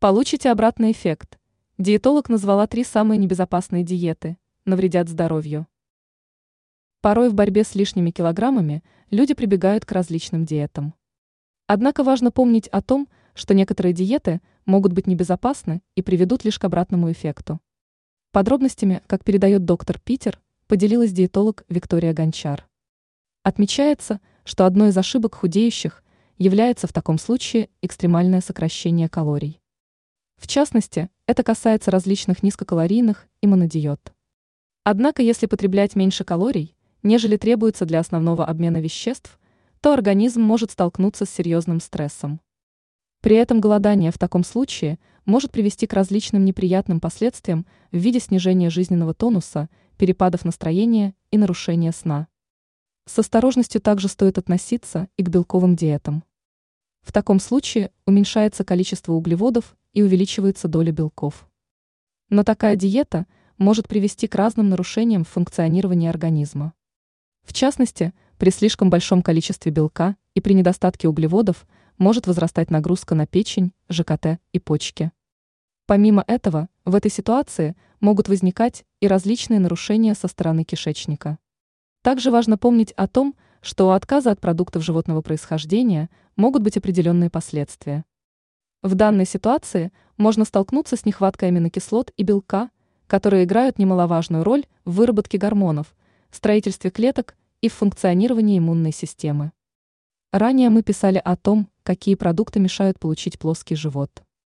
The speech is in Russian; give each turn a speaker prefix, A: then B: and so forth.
A: Получите обратный эффект. Диетолог назвала три самые небезопасные диеты, навредят здоровью. Порой в борьбе с лишними килограммами люди прибегают к различным диетам. Однако важно помнить о том, что некоторые диеты могут быть небезопасны и приведут лишь к обратному эффекту. Подробностями, как передает доктор Питер, поделилась диетолог Виктория Гончар. Отмечается, что одной из ошибок худеющих является в таком случае экстремальное сокращение калорий. В частности, это касается различных низкокалорийных и монодиет. Однако, если потреблять меньше калорий, нежели требуется для основного обмена веществ, то организм может столкнуться с серьезным стрессом. При этом голодание в таком случае может привести к различным неприятным последствиям в виде снижения жизненного тонуса, перепадов настроения и нарушения сна. С осторожностью также стоит относиться и к белковым диетам. В таком случае уменьшается количество углеводов и увеличивается доля белков. Но такая диета может привести к разным нарушениям в функционировании организма. В частности, при слишком большом количестве белка и при недостатке углеводов может возрастать нагрузка на печень, ЖКТ и почки. Помимо этого, в этой ситуации могут возникать и различные нарушения со стороны кишечника. Также важно помнить о том, что у отказа от продуктов животного происхождения могут быть определенные последствия. В данной ситуации можно столкнуться с нехваткой аминокислот и белка, которые играют немаловажную роль в выработке гормонов, строительстве клеток и в функционировании иммунной системы. Ранее мы писали о том, какие продукты мешают получить плоский живот.